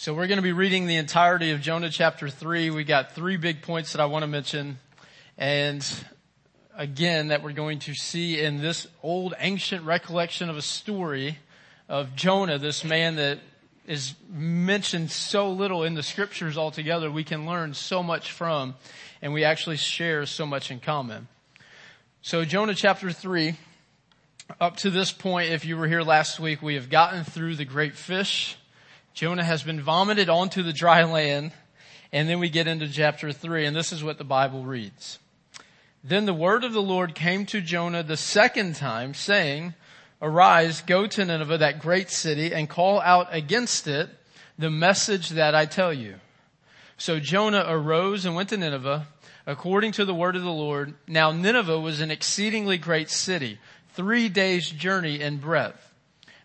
So we're going to be reading the entirety of Jonah chapter 3. We got three big points that I want to mention. And again, that we're going to see in this old ancient recollection of a story of Jonah, this man that is mentioned so little in the scriptures altogether. We can learn so much from and we actually share so much in common. So Jonah chapter 3, up to this point, if you were here last week, we have gotten through the great fish Jonah has been vomited onto the dry land. And then we get into chapter three and this is what the Bible reads. Then the word of the Lord came to Jonah the second time saying, arise, go to Nineveh, that great city and call out against it the message that I tell you. So Jonah arose and went to Nineveh according to the word of the Lord. Now Nineveh was an exceedingly great city, three days journey in breadth.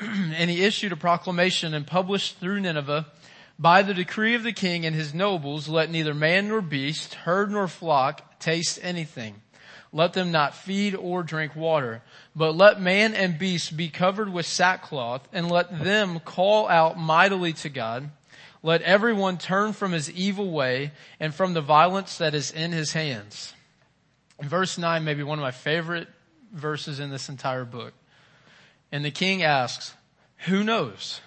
and he issued a proclamation and published through Nineveh, by the decree of the king and his nobles, let neither man nor beast, herd nor flock taste anything. Let them not feed or drink water, but let man and beast be covered with sackcloth and let them call out mightily to God. Let everyone turn from his evil way and from the violence that is in his hands. Verse 9 may be one of my favorite verses in this entire book. And the king asks, who knows?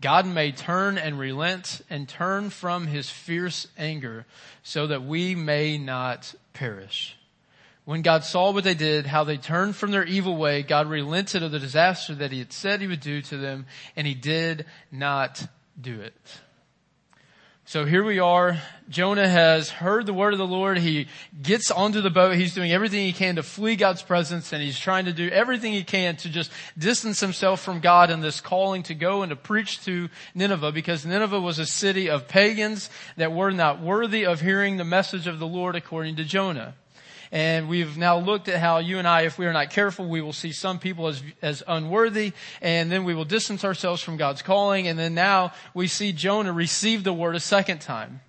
God may turn and relent and turn from his fierce anger so that we may not perish. When God saw what they did, how they turned from their evil way, God relented of the disaster that he had said he would do to them, and he did not do it. So here we are. Jonah has heard the word of the Lord. He gets onto the boat. He's doing everything he can to flee God's presence and he's trying to do everything he can to just distance himself from God in this calling to go and to preach to Nineveh because Nineveh was a city of pagans that were not worthy of hearing the message of the Lord according to Jonah. And we've now looked at how you and I, if we are not careful, we will see some people as, as unworthy, and then we will distance ourselves from God's calling, and then now we see Jonah receive the word a second time.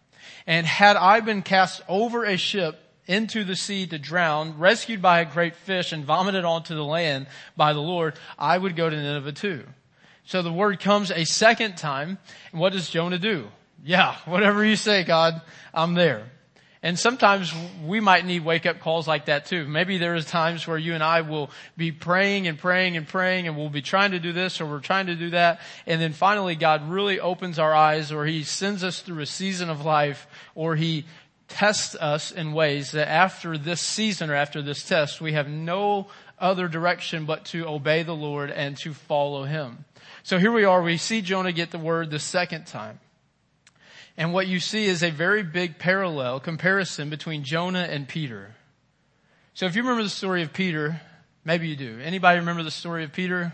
And had I been cast over a ship into the sea to drown, rescued by a great fish and vomited onto the land by the Lord, I would go to Nineveh too. So the word comes a second time, and what does Jonah do? Yeah, whatever you say, God, I'm there. And sometimes we might need wake up calls like that too. Maybe there is times where you and I will be praying and praying and praying and we'll be trying to do this or we're trying to do that. And then finally God really opens our eyes or he sends us through a season of life or he tests us in ways that after this season or after this test, we have no other direction but to obey the Lord and to follow him. So here we are. We see Jonah get the word the second time. And what you see is a very big parallel comparison between Jonah and Peter. So if you remember the story of Peter, maybe you do. Anybody remember the story of Peter?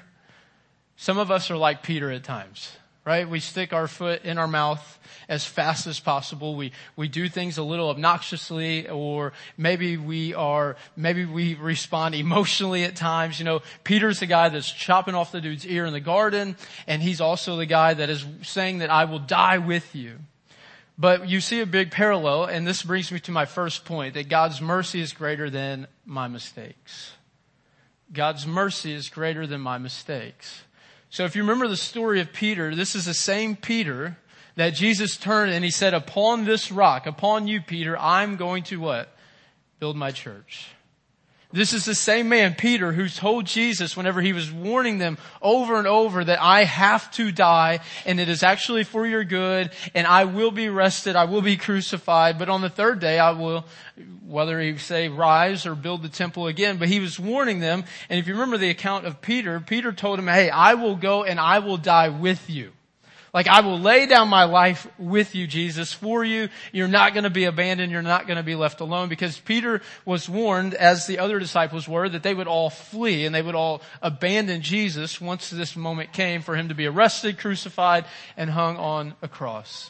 Some of us are like Peter at times, right? We stick our foot in our mouth as fast as possible. We, we do things a little obnoxiously or maybe we are, maybe we respond emotionally at times. You know, Peter's the guy that's chopping off the dude's ear in the garden and he's also the guy that is saying that I will die with you. But you see a big parallel, and this brings me to my first point, that God's mercy is greater than my mistakes. God's mercy is greater than my mistakes. So if you remember the story of Peter, this is the same Peter that Jesus turned and he said, upon this rock, upon you, Peter, I'm going to what? Build my church. This is the same man, Peter, who told Jesus whenever he was warning them over and over that I have to die and it is actually for your good and I will be arrested, I will be crucified, but on the third day I will, whether he say rise or build the temple again, but he was warning them and if you remember the account of Peter, Peter told him, hey, I will go and I will die with you. Like I will lay down my life with you, Jesus, for you. You're not going to be abandoned. You're not going to be left alone because Peter was warned, as the other disciples were, that they would all flee and they would all abandon Jesus once this moment came for him to be arrested, crucified, and hung on a cross.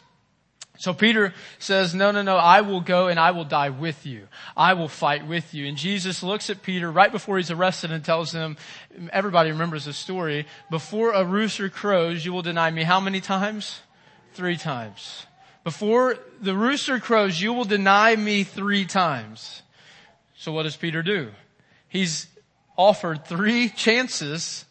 So Peter says, no, no, no, I will go and I will die with you. I will fight with you. And Jesus looks at Peter right before he's arrested and tells him, everybody remembers the story, before a rooster crows, you will deny me how many times? Three times. Before the rooster crows, you will deny me three times. So what does Peter do? He's offered three chances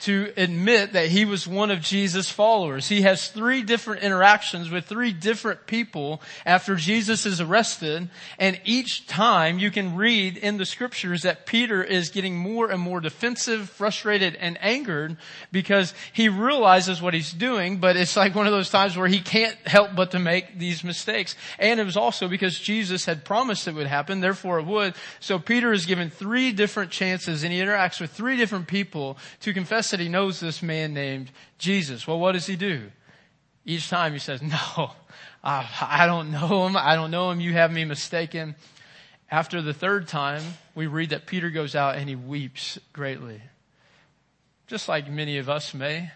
to admit that he was one of Jesus' followers. He has three different interactions with three different people after Jesus is arrested. And each time you can read in the scriptures that Peter is getting more and more defensive, frustrated, and angered because he realizes what he's doing, but it's like one of those times where he can't help but to make these mistakes. And it was also because Jesus had promised it would happen, therefore it would. So Peter is given three different chances and he interacts with three different people to confess that he knows this man named Jesus. Well, what does he do? Each time he says, no, I, I don't know him. I don't know him. You have me mistaken. After the third time, we read that Peter goes out and he weeps greatly. Just like many of us may.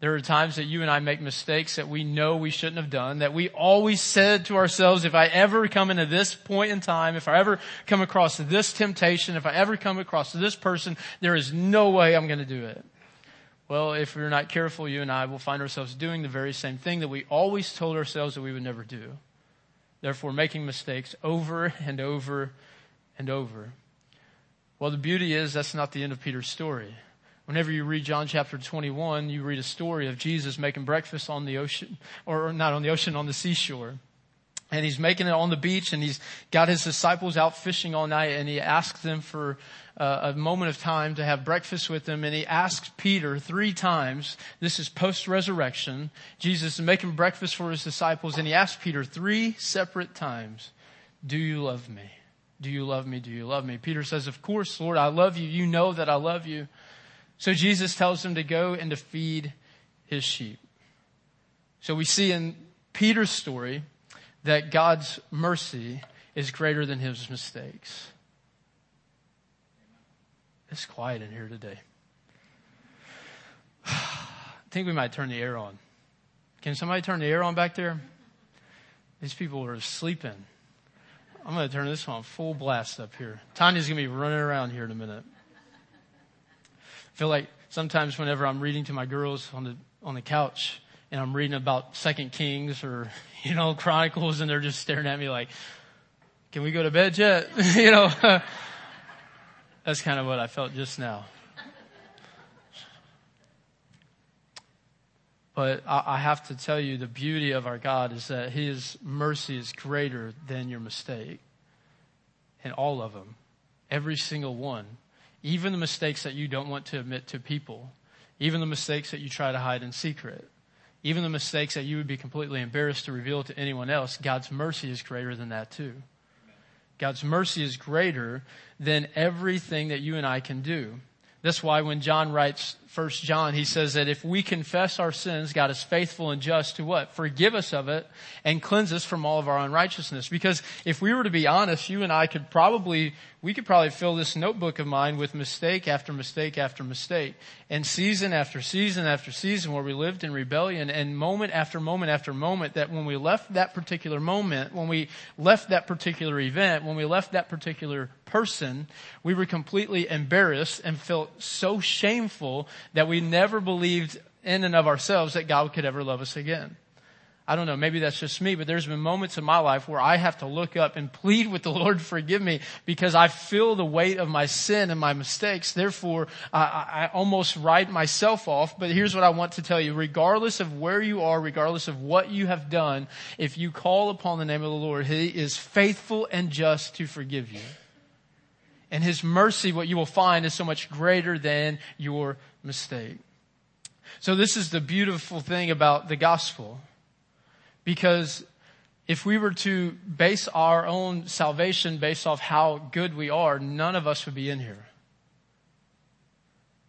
There are times that you and I make mistakes that we know we shouldn't have done, that we always said to ourselves, if I ever come into this point in time, if I ever come across this temptation, if I ever come across this person, there is no way I'm going to do it. Well, if we're not careful, you and I will find ourselves doing the very same thing that we always told ourselves that we would never do. Therefore, making mistakes over and over and over. Well, the beauty is that's not the end of Peter's story. Whenever you read John chapter 21, you read a story of Jesus making breakfast on the ocean, or not on the ocean, on the seashore. And he's making it on the beach and he's got his disciples out fishing all night and he asks them for uh, a moment of time to have breakfast with them and he asks Peter three times, this is post-resurrection, Jesus is making breakfast for his disciples and he asks Peter three separate times, do you love me? Do you love me? Do you love me? Peter says, of course, Lord, I love you. You know that I love you. So Jesus tells him to go and to feed his sheep. So we see in Peter's story that God's mercy is greater than his mistakes. It's quiet in here today. I think we might turn the air on. Can somebody turn the air on back there? These people are sleeping. I'm going to turn this on full blast up here. Tanya's going to be running around here in a minute feel like sometimes whenever I'm reading to my girls on the, on the couch and I'm reading about Second Kings or, you know, Chronicles and they're just staring at me like, can we go to bed yet? you know, that's kind of what I felt just now. But I have to tell you, the beauty of our God is that His mercy is greater than your mistake. And all of them. Every single one. Even the mistakes that you don't want to admit to people. Even the mistakes that you try to hide in secret. Even the mistakes that you would be completely embarrassed to reveal to anyone else. God's mercy is greater than that too. God's mercy is greater than everything that you and I can do. That's why when John writes First John, he says that if we confess our sins, God is faithful and just to what? Forgive us of it and cleanse us from all of our unrighteousness. Because if we were to be honest, you and I could probably, we could probably fill this notebook of mine with mistake after mistake after mistake. And season after season after season where we lived in rebellion and moment after moment after moment that when we left that particular moment, when we left that particular event, when we left that particular person, we were completely embarrassed and felt so shameful that we never believed in and of ourselves that God could ever love us again. I don't know, maybe that's just me, but there's been moments in my life where I have to look up and plead with the Lord forgive me because I feel the weight of my sin and my mistakes. Therefore, I, I almost write myself off. But here's what I want to tell you. Regardless of where you are, regardless of what you have done, if you call upon the name of the Lord, He is faithful and just to forgive you. And His mercy, what you will find is so much greater than your mistake. So this is the beautiful thing about the gospel. Because if we were to base our own salvation based off how good we are, none of us would be in here.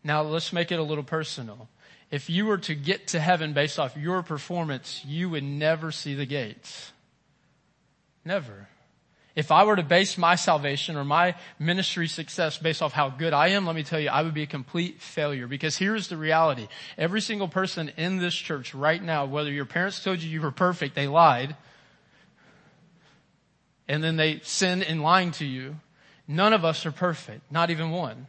Now let's make it a little personal. If you were to get to heaven based off your performance, you would never see the gates. Never. If I were to base my salvation or my ministry success based off how good I am, let me tell you, I would be a complete failure because here's the reality. Every single person in this church right now, whether your parents told you you were perfect, they lied. and then they sin in lying to you. None of us are perfect, not even one.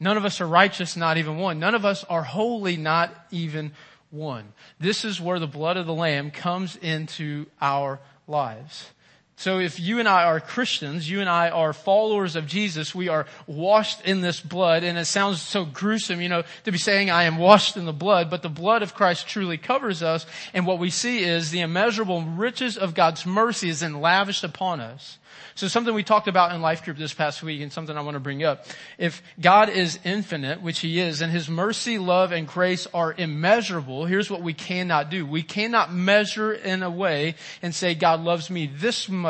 None of us are righteous, not even one. None of us are holy, not even one. This is where the blood of the Lamb comes into our lives. So if you and I are Christians, you and I are followers of Jesus, we are washed in this blood, and it sounds so gruesome, you know, to be saying I am washed in the blood, but the blood of Christ truly covers us, and what we see is the immeasurable riches of God's mercy is then lavished upon us. So something we talked about in life group this past week and something I want to bring up. If God is infinite, which he is, and his mercy, love, and grace are immeasurable, here's what we cannot do. We cannot measure in a way and say God loves me this much,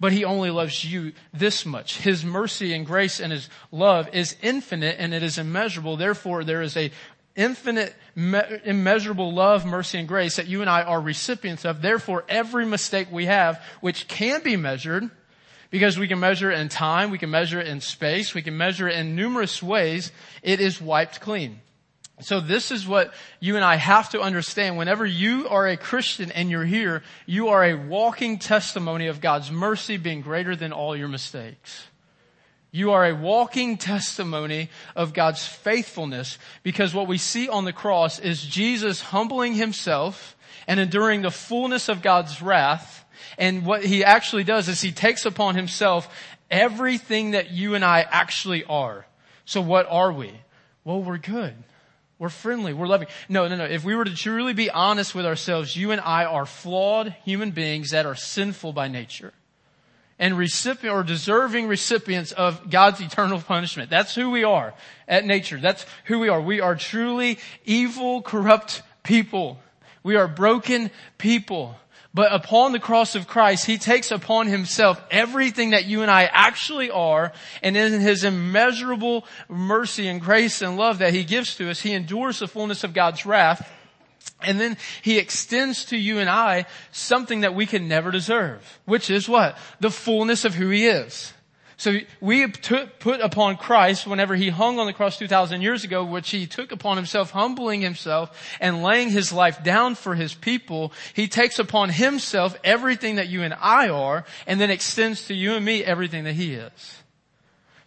but he only loves you this much. His mercy and grace and his love is infinite and it is immeasurable. Therefore, there is a infinite, immeasurable love, mercy, and grace that you and I are recipients of. Therefore, every mistake we have, which can be measured, because we can measure it in time, we can measure it in space, we can measure it in numerous ways. It is wiped clean. So this is what you and I have to understand. Whenever you are a Christian and you're here, you are a walking testimony of God's mercy being greater than all your mistakes. You are a walking testimony of God's faithfulness because what we see on the cross is Jesus humbling himself and enduring the fullness of God's wrath and what he actually does is he takes upon himself everything that you and I actually are. So what are we? Well, we're good. We're friendly. We're loving. No, no, no. If we were to truly be honest with ourselves, you and I are flawed human beings that are sinful by nature and recipient or deserving recipients of God's eternal punishment. That's who we are at nature. That's who we are. We are truly evil, corrupt people. We are broken people. But upon the cross of Christ, He takes upon Himself everything that you and I actually are, and in His immeasurable mercy and grace and love that He gives to us, He endures the fullness of God's wrath, and then He extends to you and I something that we can never deserve, which is what? The fullness of who He is. So we put upon Christ whenever he hung on the cross 2,000 years ago, which he took upon himself, humbling himself and laying his life down for his people. He takes upon himself everything that you and I are and then extends to you and me everything that he is.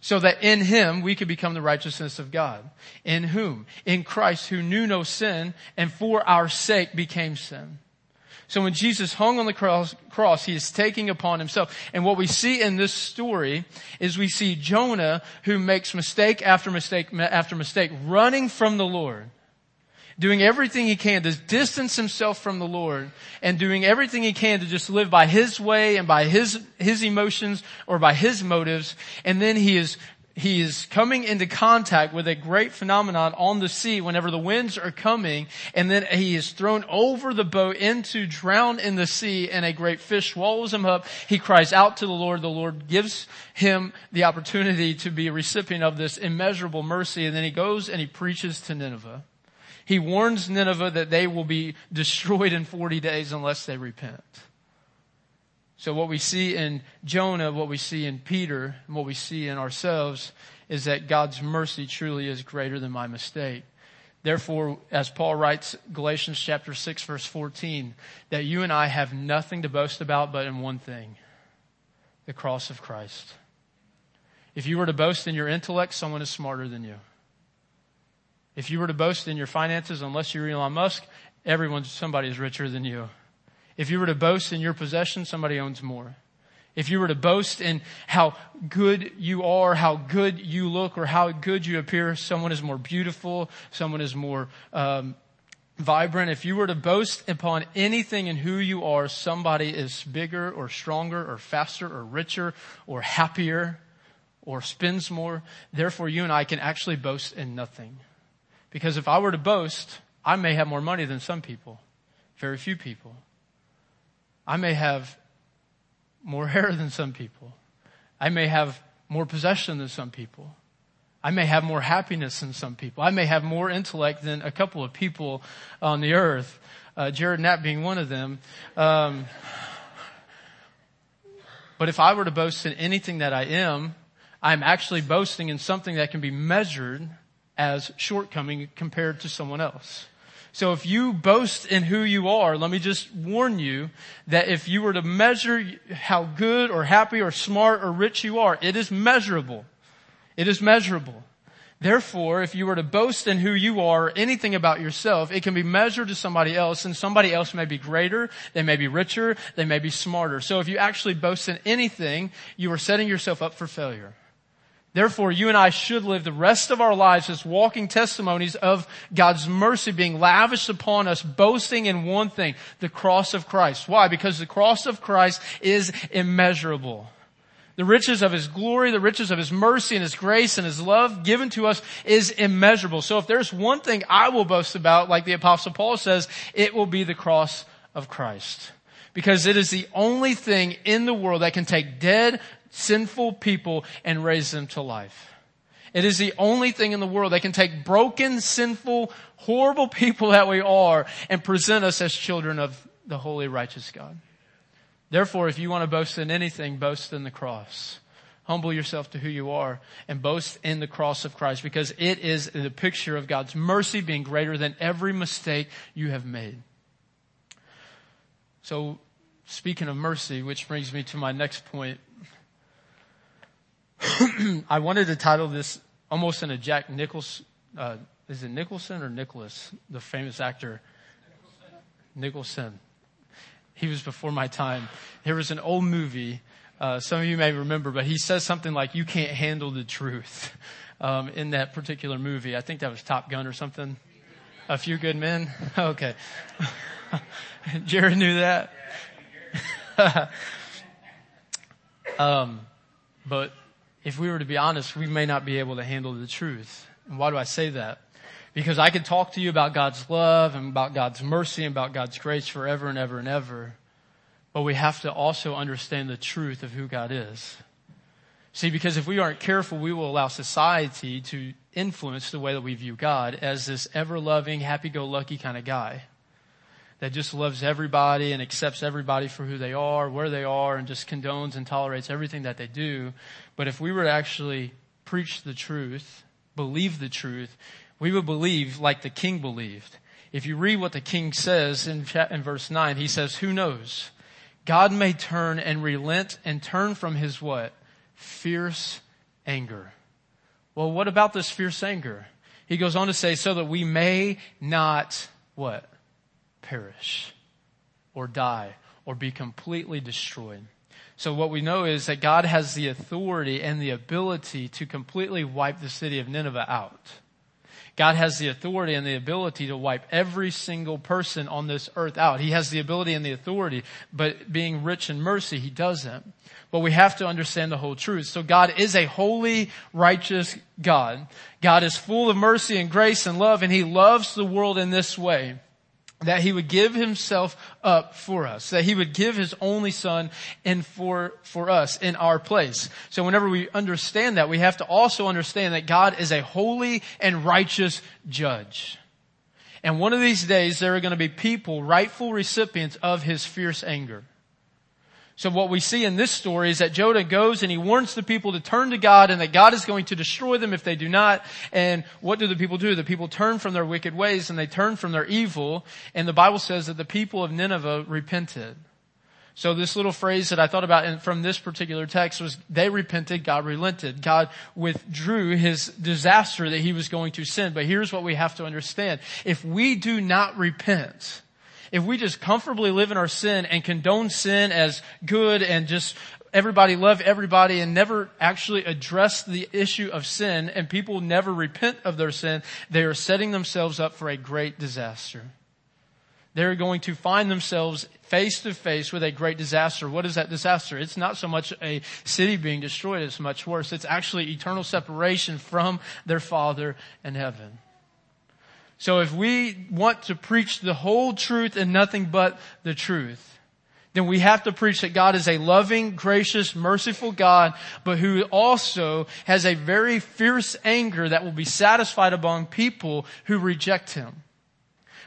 So that in him we could become the righteousness of God. In whom? In Christ who knew no sin and for our sake became sin so when Jesus hung on the cross, cross, he is taking upon himself. And what we see in this story is we see Jonah who makes mistake after mistake after mistake, running from the Lord doing everything he can to distance himself from the Lord and doing everything he can to just live by his way and by his, his emotions or by his motives. And then he is he is coming into contact with a great phenomenon on the sea whenever the winds are coming and then he is thrown over the boat into drown in the sea and a great fish swallows him up. He cries out to the Lord. The Lord gives him the opportunity to be a recipient of this immeasurable mercy and then he goes and he preaches to Nineveh. He warns Nineveh that they will be destroyed in 40 days unless they repent. So what we see in Jonah, what we see in Peter, and what we see in ourselves is that God's mercy truly is greater than my mistake. Therefore, as Paul writes, Galatians chapter 6 verse 14, that you and I have nothing to boast about but in one thing, the cross of Christ. If you were to boast in your intellect, someone is smarter than you. If you were to boast in your finances, unless you're Elon Musk, everyone, somebody is richer than you. If you were to boast in your possession, somebody owns more. If you were to boast in how good you are, how good you look, or how good you appear, someone is more beautiful, someone is more um, vibrant. If you were to boast upon anything in who you are, somebody is bigger or stronger or faster or richer or happier or spends more. Therefore, you and I can actually boast in nothing. Because if I were to boast, I may have more money than some people. Very few people. I may have more hair than some people. I may have more possession than some people. I may have more happiness than some people. I may have more intellect than a couple of people on the earth. Uh, Jared Knapp being one of them. Um, but if I were to boast in anything that I am, I'm actually boasting in something that can be measured as shortcoming compared to someone else. So if you boast in who you are, let me just warn you that if you were to measure how good or happy or smart or rich you are, it is measurable. It is measurable. Therefore, if you were to boast in who you are, or anything about yourself, it can be measured to somebody else and somebody else may be greater, they may be richer, they may be smarter. So if you actually boast in anything, you are setting yourself up for failure. Therefore, you and I should live the rest of our lives as walking testimonies of God's mercy being lavished upon us, boasting in one thing, the cross of Christ. Why? Because the cross of Christ is immeasurable. The riches of His glory, the riches of His mercy and His grace and His love given to us is immeasurable. So if there's one thing I will boast about, like the apostle Paul says, it will be the cross of Christ. Because it is the only thing in the world that can take dead, sinful people and raise them to life. It is the only thing in the world that can take broken, sinful, horrible people that we are and present us as children of the holy, righteous God. Therefore, if you want to boast in anything, boast in the cross. Humble yourself to who you are and boast in the cross of Christ because it is the picture of God's mercy being greater than every mistake you have made. So, speaking of mercy, which brings me to my next point. I wanted to title this almost in a Jack Nichols, uh, is it Nicholson or Nicholas, the famous actor? Nicholson. Nicholson he was before my time. There was an old movie, uh, some of you may remember, but he says something like, you can't handle the truth, um, in that particular movie. I think that was Top Gun or something. A few good men? okay. Jared knew that. um, but if we were to be honest, we may not be able to handle the truth. And why do I say that? Because I could talk to you about God's love and about God's mercy and about God's grace forever and ever and ever. But we have to also understand the truth of who God is. See, because if we aren't careful, we will allow society to influence the way that we view God as this ever-loving, happy-go-lucky kind of guy that just loves everybody and accepts everybody for who they are, where they are, and just condones and tolerates everything that they do. But if we were to actually preach the truth, believe the truth, we would believe like the king believed. If you read what the king says in, in verse 9, he says, who knows? God may turn and relent and turn from his what? Fierce anger. Well, what about this fierce anger? He goes on to say, so that we may not what? Perish or die or be completely destroyed. So what we know is that God has the authority and the ability to completely wipe the city of Nineveh out. God has the authority and the ability to wipe every single person on this earth out. He has the ability and the authority, but being rich in mercy, He doesn't. But we have to understand the whole truth. So God is a holy, righteous God. God is full of mercy and grace and love, and He loves the world in this way that he would give himself up for us, that he would give his only son and for, for us in our place. So whenever we understand that, we have to also understand that God is a holy and righteous judge. And one of these days there are going to be people, rightful recipients of his fierce anger. So what we see in this story is that Jonah goes and he warns the people to turn to God and that God is going to destroy them if they do not. And what do the people do? The people turn from their wicked ways and they turn from their evil. And the Bible says that the people of Nineveh repented. So this little phrase that I thought about from this particular text was they repented, God relented. God withdrew his disaster that he was going to send. But here's what we have to understand. If we do not repent, if we just comfortably live in our sin and condone sin as good and just everybody love everybody and never actually address the issue of sin and people never repent of their sin, they are setting themselves up for a great disaster. They're going to find themselves face to face with a great disaster. What is that disaster? It's not so much a city being destroyed, it's much worse. It's actually eternal separation from their Father in heaven. So if we want to preach the whole truth and nothing but the truth, then we have to preach that God is a loving, gracious, merciful God, but who also has a very fierce anger that will be satisfied among people who reject Him.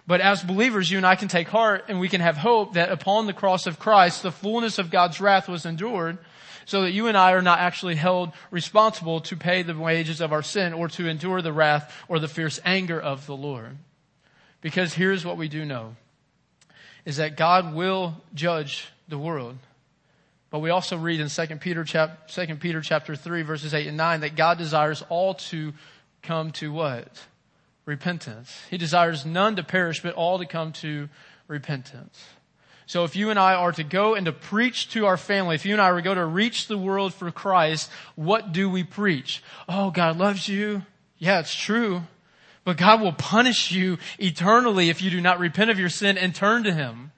But as believers, you and I can take heart and we can have hope that upon the cross of Christ, the fullness of God's wrath was endured so that you and I are not actually held responsible to pay the wages of our sin or to endure the wrath or the fierce anger of the Lord. Because here's what we do know is that God will judge the world. But we also read in 2 Peter, chap, 2 Peter chapter 3 verses 8 and 9 that God desires all to come to what? Repentance. He desires none to perish, but all to come to repentance. So if you and I are to go and to preach to our family, if you and I are to go to reach the world for Christ, what do we preach? Oh, God loves you. Yeah, it's true. But God will punish you eternally if you do not repent of your sin and turn to Him.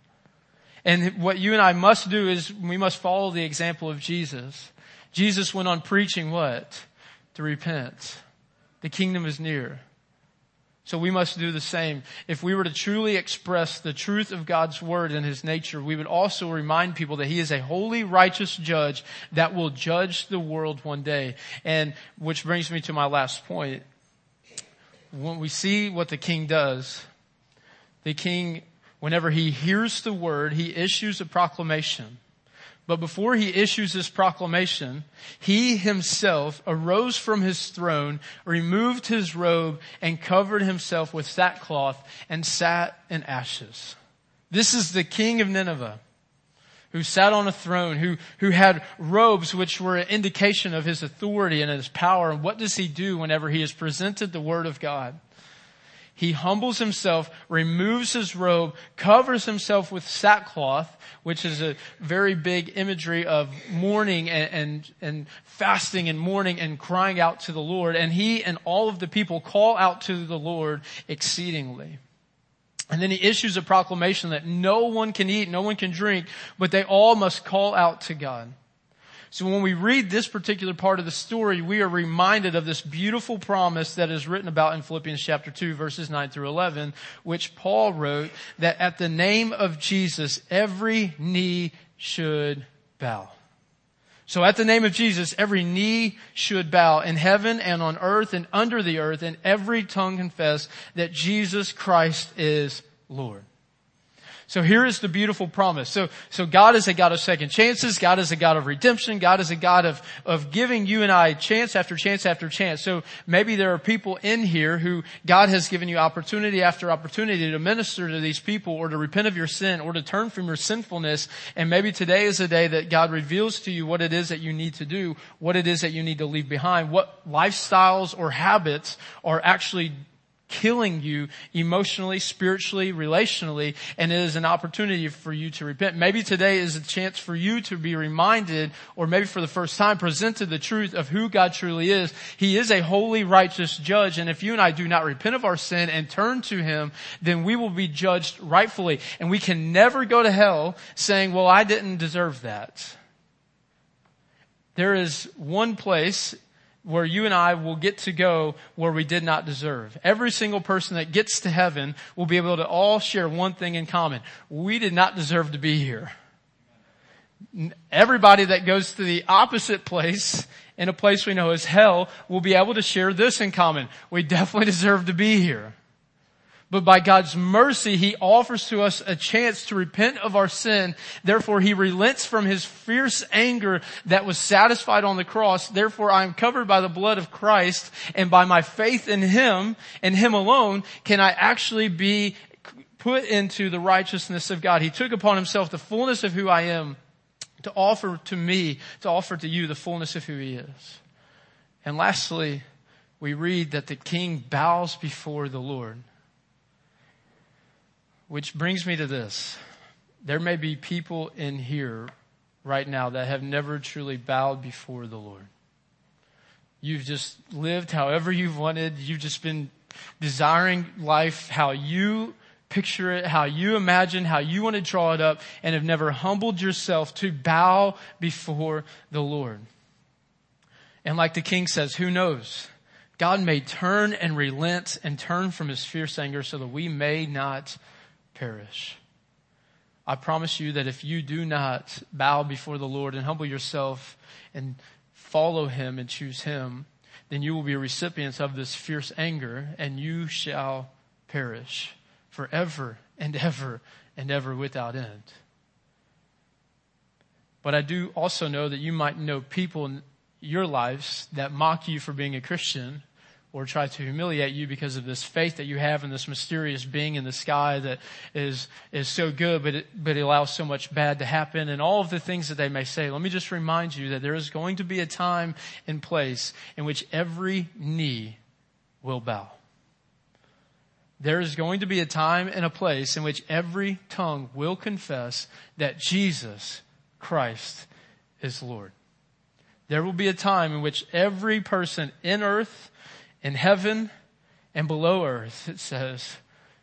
And what you and I must do is we must follow the example of Jesus. Jesus went on preaching what? To repent. The kingdom is near. So we must do the same. If we were to truly express the truth of God's word and his nature, we would also remind people that he is a holy, righteous judge that will judge the world one day. And which brings me to my last point. When we see what the king does, the king, whenever he hears the word, he issues a proclamation. But before he issues this proclamation, he himself arose from his throne, removed his robe, and covered himself with sackcloth and sat in ashes. This is the king of Nineveh who sat on a throne, who, who had robes which were an indication of his authority and his power. And what does he do whenever he has presented the word of God? He humbles himself, removes his robe, covers himself with sackcloth, which is a very big imagery of mourning and, and, and, fasting and mourning and crying out to the Lord. And he and all of the people call out to the Lord exceedingly. And then he issues a proclamation that no one can eat, no one can drink, but they all must call out to God. So when we read this particular part of the story, we are reminded of this beautiful promise that is written about in Philippians chapter 2 verses 9 through 11, which Paul wrote that at the name of Jesus, every knee should bow. So at the name of Jesus, every knee should bow in heaven and on earth and under the earth and every tongue confess that Jesus Christ is Lord. So here is the beautiful promise. So, so God is a God of second chances. God is a God of redemption. God is a God of, of giving you and I chance after chance after chance. So maybe there are people in here who God has given you opportunity after opportunity to minister to these people or to repent of your sin or to turn from your sinfulness. And maybe today is a day that God reveals to you what it is that you need to do, what it is that you need to leave behind, what lifestyles or habits are actually killing you emotionally, spiritually, relationally, and it is an opportunity for you to repent. Maybe today is a chance for you to be reminded, or maybe for the first time presented the truth of who God truly is. He is a holy, righteous judge, and if you and I do not repent of our sin and turn to Him, then we will be judged rightfully, and we can never go to hell saying, well, I didn't deserve that. There is one place where you and I will get to go where we did not deserve. Every single person that gets to heaven will be able to all share one thing in common. We did not deserve to be here. Everybody that goes to the opposite place in a place we know as hell will be able to share this in common. We definitely deserve to be here. But by God's mercy, He offers to us a chance to repent of our sin. Therefore, He relents from His fierce anger that was satisfied on the cross. Therefore, I am covered by the blood of Christ and by my faith in Him and Him alone can I actually be put into the righteousness of God. He took upon Himself the fullness of who I am to offer to me, to offer to you the fullness of who He is. And lastly, we read that the king bows before the Lord. Which brings me to this. There may be people in here right now that have never truly bowed before the Lord. You've just lived however you've wanted. You've just been desiring life how you picture it, how you imagine, how you want to draw it up, and have never humbled yourself to bow before the Lord. And like the king says, who knows? God may turn and relent and turn from his fierce anger so that we may not perish. I promise you that if you do not bow before the Lord and humble yourself and follow Him and choose Him, then you will be recipients of this fierce anger and you shall perish forever and ever and ever without end. But I do also know that you might know people in your lives that mock you for being a Christian or try to humiliate you because of this faith that you have in this mysterious being in the sky that is, is so good, but it, but it allows so much bad to happen and all of the things that they may say. Let me just remind you that there is going to be a time and place in which every knee will bow. There is going to be a time and a place in which every tongue will confess that Jesus Christ is Lord. There will be a time in which every person in earth in heaven and below earth, it says,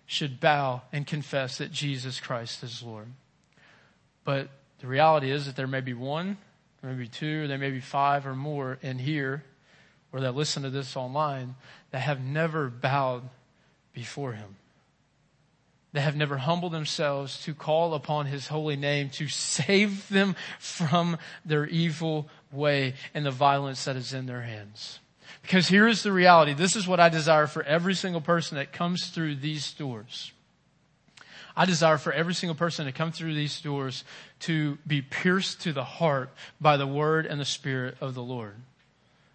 should bow and confess that Jesus Christ is Lord. But the reality is that there may be one, there may be two, there may be five or more in here, or that listen to this online, that have never bowed before Him. That have never humbled themselves to call upon His holy name to save them from their evil way and the violence that is in their hands. Because here is the reality. This is what I desire for every single person that comes through these doors. I desire for every single person to come through these doors to be pierced to the heart by the word and the spirit of the Lord.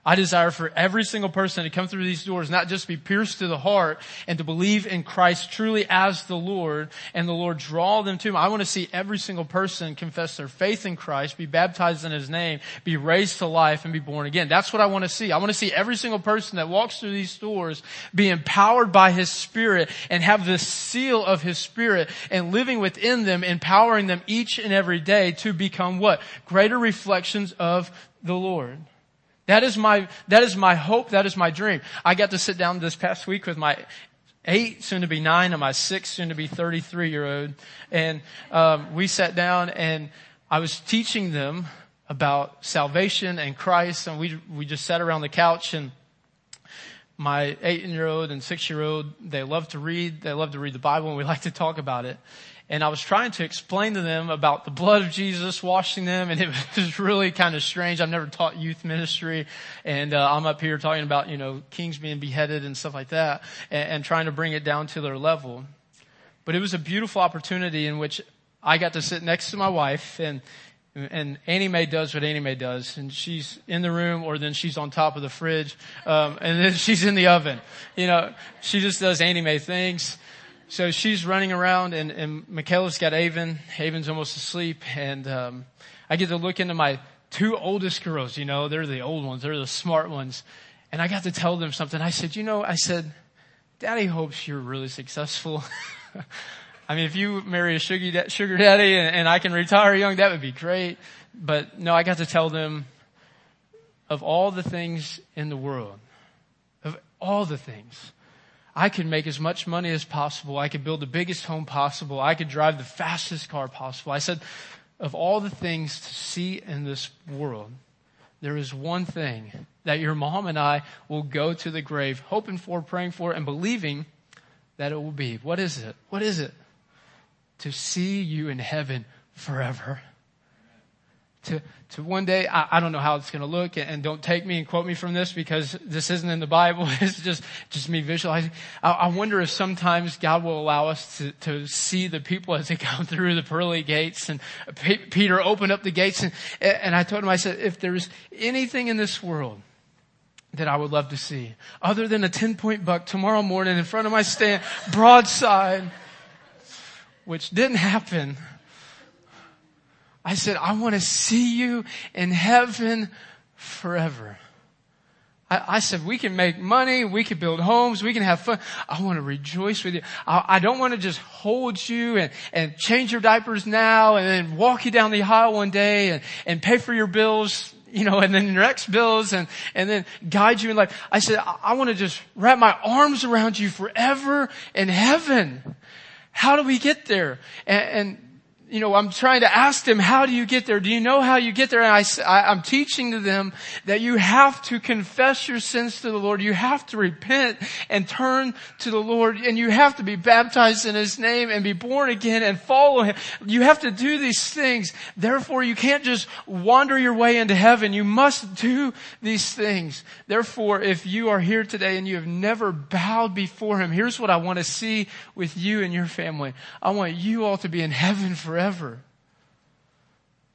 I desire for every single person to come through these doors, not just be pierced to the heart and to believe in Christ truly as the Lord and the Lord draw them to Him. I want to see every single person confess their faith in Christ, be baptized in His name, be raised to life and be born again. That's what I want to see. I want to see every single person that walks through these doors be empowered by His Spirit and have the seal of His Spirit and living within them, empowering them each and every day to become what? Greater reflections of the Lord. That is my, that is my hope. That is my dream. I got to sit down this past week with my eight, soon to be nine, and my six, soon to be 33 year old. And, um, we sat down and I was teaching them about salvation and Christ and we, we just sat around the couch and my eight year old and six year old, they love to read. They love to read the Bible and we like to talk about it and I was trying to explain to them about the blood of Jesus washing them, and it was really kind of strange. I've never taught youth ministry, and uh, I'm up here talking about you know kings being beheaded and stuff like that, and, and trying to bring it down to their level. But it was a beautiful opportunity in which I got to sit next to my wife, and and Annie Mae does what Annie Mae does, and she's in the room, or then she's on top of the fridge, um, and then she's in the oven. You know, she just does Annie Mae things so she's running around and, and Michaela's got Avon. Avon's almost asleep and, um, I get to look into my two oldest girls, you know, they're the old ones, they're the smart ones. And I got to tell them something. I said, you know, I said, daddy hopes you're really successful. I mean, if you marry a sugar, daddy and, and I can retire young, that would be great. But no, I got to tell them of all the things in the world, of all the things, I could make as much money as possible. I could build the biggest home possible. I could drive the fastest car possible. I said, of all the things to see in this world, there is one thing that your mom and I will go to the grave hoping for, praying for, and believing that it will be. What is it? What is it? To see you in heaven forever to, to one day, I, I don't know how it's going to look, and, and, don't take me and quote me from this because this isn't in the Bible. It's just, just me visualizing. I, I wonder if sometimes God will allow us to, to see the people as they come through the pearly gates. And P- Peter opened up the gates, and, and I told him, I said, if there's anything in this world that I would love to see, other than a 10 point buck tomorrow morning in front of my stand, broadside, which didn't happen, I said, I want to see you in heaven forever. I, I, said, we can make money, we can build homes, we can have fun. I want to rejoice with you. I, I don't want to just hold you and, and change your diapers now and then walk you down the aisle one day and, and pay for your bills, you know, and then your ex bills and, and then guide you in life. I said, I, I want to just wrap my arms around you forever in heaven. How do we get there? and, and you know, I'm trying to ask them, how do you get there? Do you know how you get there? And I, I, am teaching to them that you have to confess your sins to the Lord. You have to repent and turn to the Lord and you have to be baptized in His name and be born again and follow Him. You have to do these things. Therefore, you can't just wander your way into heaven. You must do these things. Therefore, if you are here today and you have never bowed before Him, here's what I want to see with you and your family. I want you all to be in heaven forever forever.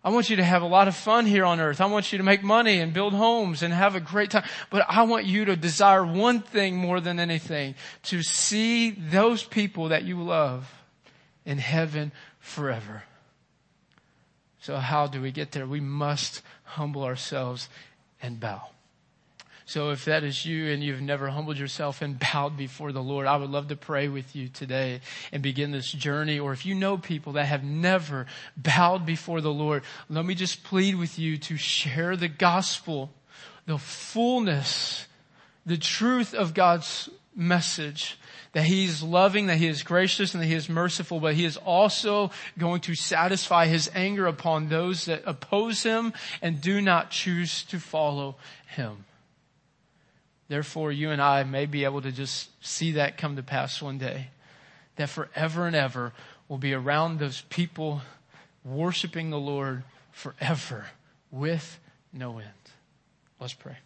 I want you to have a lot of fun here on earth. I want you to make money and build homes and have a great time. But I want you to desire one thing more than anything, to see those people that you love in heaven forever. So how do we get there? We must humble ourselves and bow. So if that is you and you've never humbled yourself and bowed before the Lord, I would love to pray with you today and begin this journey. Or if you know people that have never bowed before the Lord, let me just plead with you to share the gospel, the fullness, the truth of God's message that he's loving, that he is gracious, and that he is merciful, but he is also going to satisfy his anger upon those that oppose him and do not choose to follow him. Therefore, you and I may be able to just see that come to pass one day. That forever and ever will be around those people worshiping the Lord forever with no end. Let's pray.